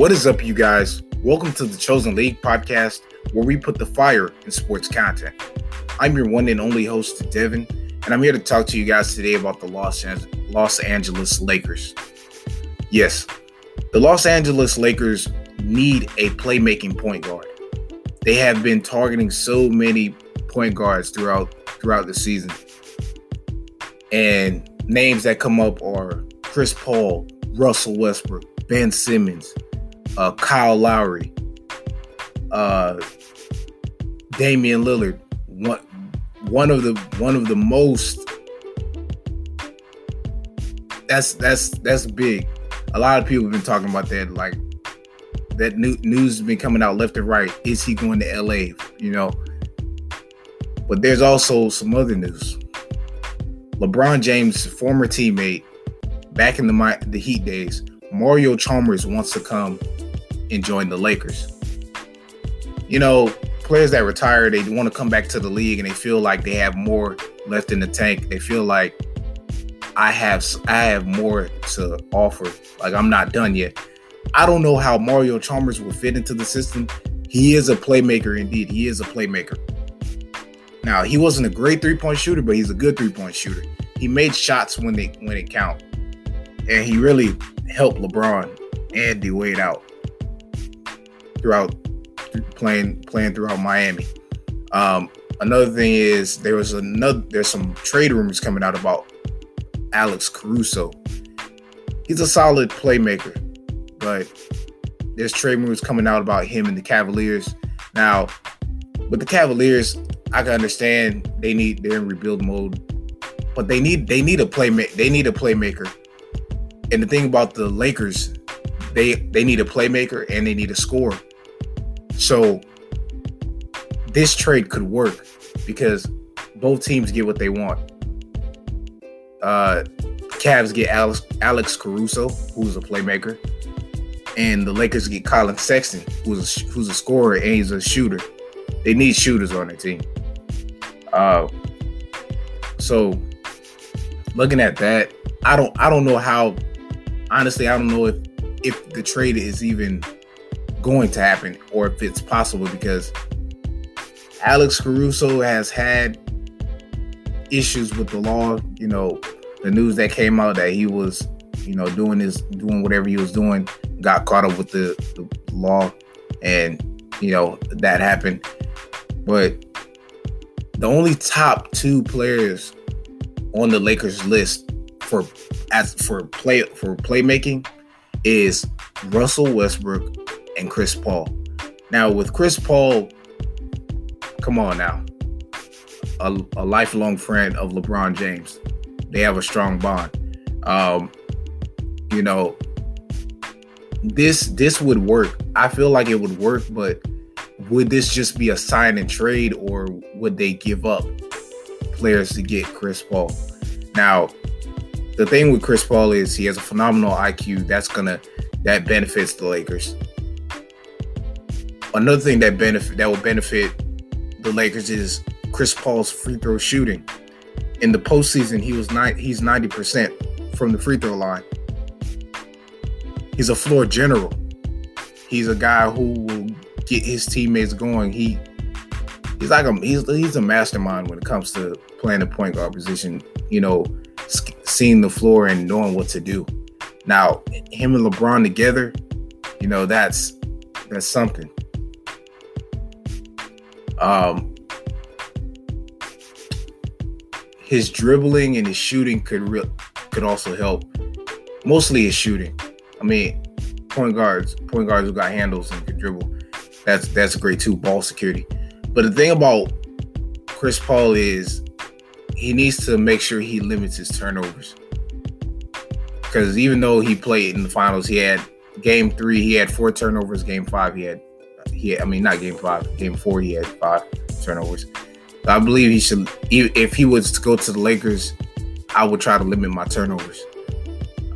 What is up, you guys? Welcome to the Chosen League podcast, where we put the fire in sports content. I'm your one and only host, Devin, and I'm here to talk to you guys today about the Los, An- Los Angeles Lakers. Yes, the Los Angeles Lakers need a playmaking point guard. They have been targeting so many point guards throughout throughout the season. And names that come up are Chris Paul, Russell Westbrook, Ben Simmons, uh, Kyle Lowry, uh, Damian Lillard. One one of the one of the most that's that's that's big. A lot of people have been talking about that. Like that new, news has been coming out left and right. Is he going to LA? You know. But there's also some other news. LeBron James' former teammate back in the the Heat days, Mario Chalmers wants to come and join the Lakers. You know, players that retire, they want to come back to the league and they feel like they have more left in the tank. They feel like I have I have more to offer. Like I'm not done yet. I don't know how Mario Chalmers will fit into the system. He is a playmaker indeed. He is a playmaker. Now, he wasn't a great three-point shooter, but he's a good three-point shooter. He made shots when they when it count. And he really helped LeBron and D Wade out throughout playing playing throughout Miami. Um, another thing is there was another there's some trade rumors coming out about Alex Caruso. He's a solid playmaker, but there's trade rumors coming out about him and the Cavaliers. Now, with the Cavaliers, I can understand they need they're in rebuild mode, but they need they need a playmaker. They need a playmaker. And the thing about the Lakers, they they need a playmaker and they need a score. So this trade could work because both teams get what they want. Uh, Cavs get Alex, Alex Caruso, who's a playmaker, and the Lakers get Collin Sexton, who's a, who's a scorer and he's a shooter. They need shooters on their team. Uh, so looking at that, I don't I don't know how. Honestly, I don't know if if the trade is even going to happen or if it's possible because Alex Caruso has had issues with the law. You know, the news that came out that he was, you know, doing his doing whatever he was doing, got caught up with the, the law, and you know that happened. But the only top two players on the Lakers list for as for play for playmaking is Russell Westbrook and Chris Paul. Now with Chris Paul, come on now, a, a lifelong friend of LeBron James. They have a strong bond. Um, you know, this this would work. I feel like it would work, but would this just be a sign and trade, or would they give up players to get Chris Paul? Now, the thing with Chris Paul is he has a phenomenal IQ. That's gonna that benefits the Lakers. Another thing that benefit that will benefit the Lakers is Chris Paul's free throw shooting. In the postseason, he was nine, he's 90% from the free throw line. He's a floor general. He's a guy who will get his teammates going. He he's like a he's he's a mastermind when it comes to playing the point guard position. You know, seeing the floor and knowing what to do. Now, him and LeBron together, you know, that's that's something. Um, his dribbling and his shooting could re- could also help. Mostly his shooting. I mean, point guards, point guards who got handles and can dribble. That's that's great too. Ball security. But the thing about Chris Paul is he needs to make sure he limits his turnovers. Because even though he played in the finals, he had game three, he had four turnovers. Game five, he had he had, I mean not game five, game four, he had five turnovers. I believe he should if he was to go to the Lakers, I would try to limit my turnovers.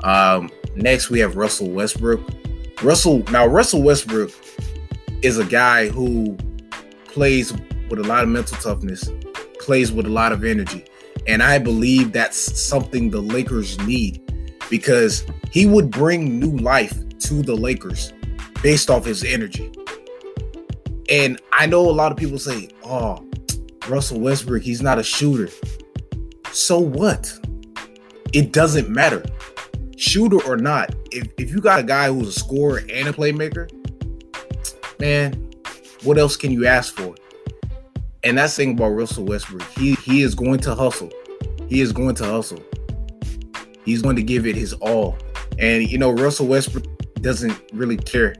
Um, next we have Russell Westbrook. Russell now Russell Westbrook is a guy who plays with a lot of mental toughness, plays with a lot of energy. And I believe that's something the Lakers need because he would bring new life to the Lakers based off his energy. And I know a lot of people say, "Oh, Russell Westbrook, he's not a shooter." So what? It doesn't matter. Shooter or not, if, if you got a guy who's a scorer and a playmaker, man, what else can you ask for? And that's the thing about Russell Westbrook. He he is going to hustle. He is going to hustle. He's going to give it his all. And you know, Russell Westbrook doesn't really care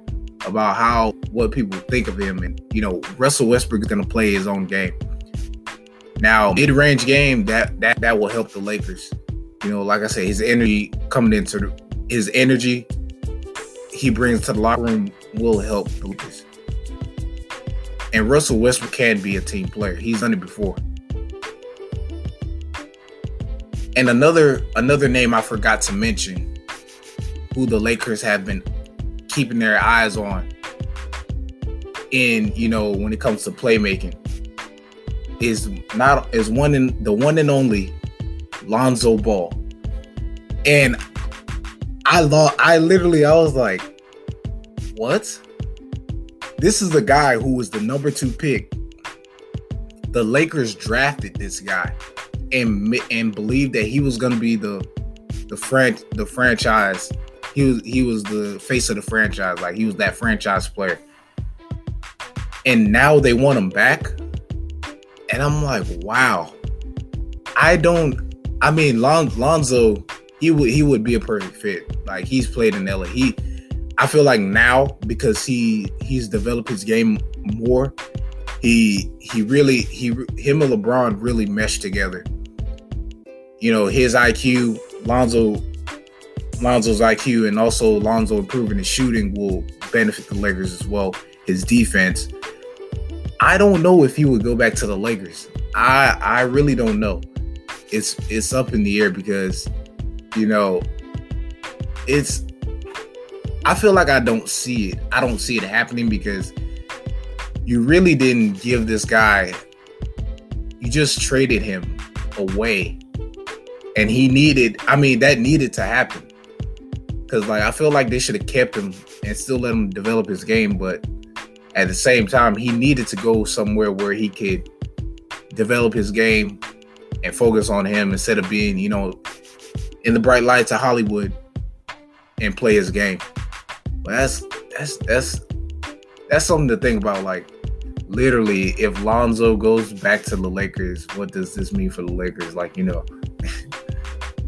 about how what people think of him. And you know, Russell Westbrook is going to play his own game. Now, mid-range game that that that will help the Lakers. You know, like I said, his energy coming into his energy he brings to the locker room will help the Lakers. And Russell Westbrook can be a team player. He's done it before. And another another name I forgot to mention, who the Lakers have been keeping their eyes on in, you know, when it comes to playmaking is not is one in the one and only Lonzo Ball. And I thought I literally I was like, what? This is the guy who was the number two pick. The Lakers drafted this guy and and believed that he was going to be the the fran- the franchise. He was he was the face of the franchise, like he was that franchise player. And now they want him back, and I'm like, wow. I don't. I mean, Lon- Lonzo, he would he would be a perfect fit. Like he's played in LA. He I feel like now because he he's developed his game more, he he really he him and LeBron really meshed together. You know, his IQ, Lonzo Lonzo's IQ and also Lonzo improving his shooting will benefit the Lakers as well. His defense. I don't know if he would go back to the Lakers. I I really don't know. It's it's up in the air because you know it's I feel like I don't see it. I don't see it happening because you really didn't give this guy, you just traded him away. And he needed, I mean, that needed to happen. Cause like I feel like they should have kept him and still let him develop his game, but at the same time, he needed to go somewhere where he could develop his game and focus on him instead of being, you know, in the bright lights of Hollywood and play his game. But that's that's that's that's something to think about. Like literally, if Lonzo goes back to the Lakers, what does this mean for the Lakers? Like you know,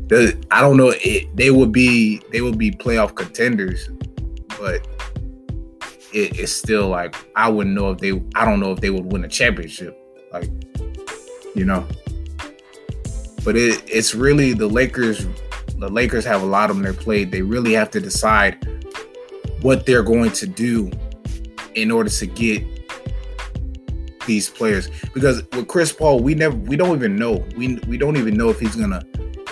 the, I don't know. It, they would be they would be playoff contenders, but it, it's still like I wouldn't know if they. I don't know if they would win a championship. Like you know, but it, it's really the Lakers. The Lakers have a lot on their plate. They really have to decide what they're going to do in order to get these players. Because with Chris Paul, we never we don't even know. We we don't even know if he's gonna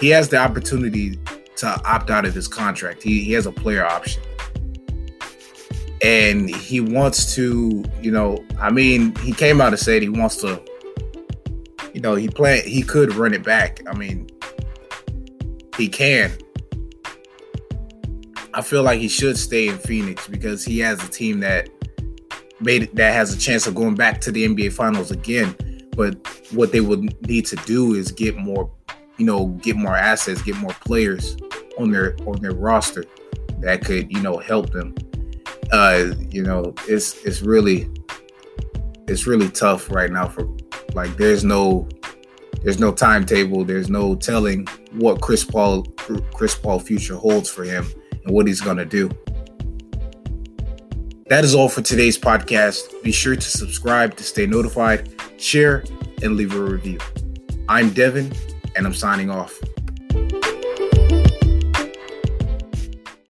he has the opportunity to opt out of his contract. He he has a player option. And he wants to, you know, I mean, he came out and said he wants to, you know, he plan he could run it back. I mean, he can. I feel like he should stay in Phoenix because he has a team that made it, that has a chance of going back to the NBA Finals again. But what they would need to do is get more, you know, get more assets, get more players on their on their roster that could, you know, help them. Uh, you know, it's it's really it's really tough right now for like there's no there's no timetable, there's no telling what Chris Paul Chris Paul future holds for him and what he's going to do. That is all for today's podcast. Be sure to subscribe to stay notified, share, and leave a review. I'm Devin, and I'm signing off.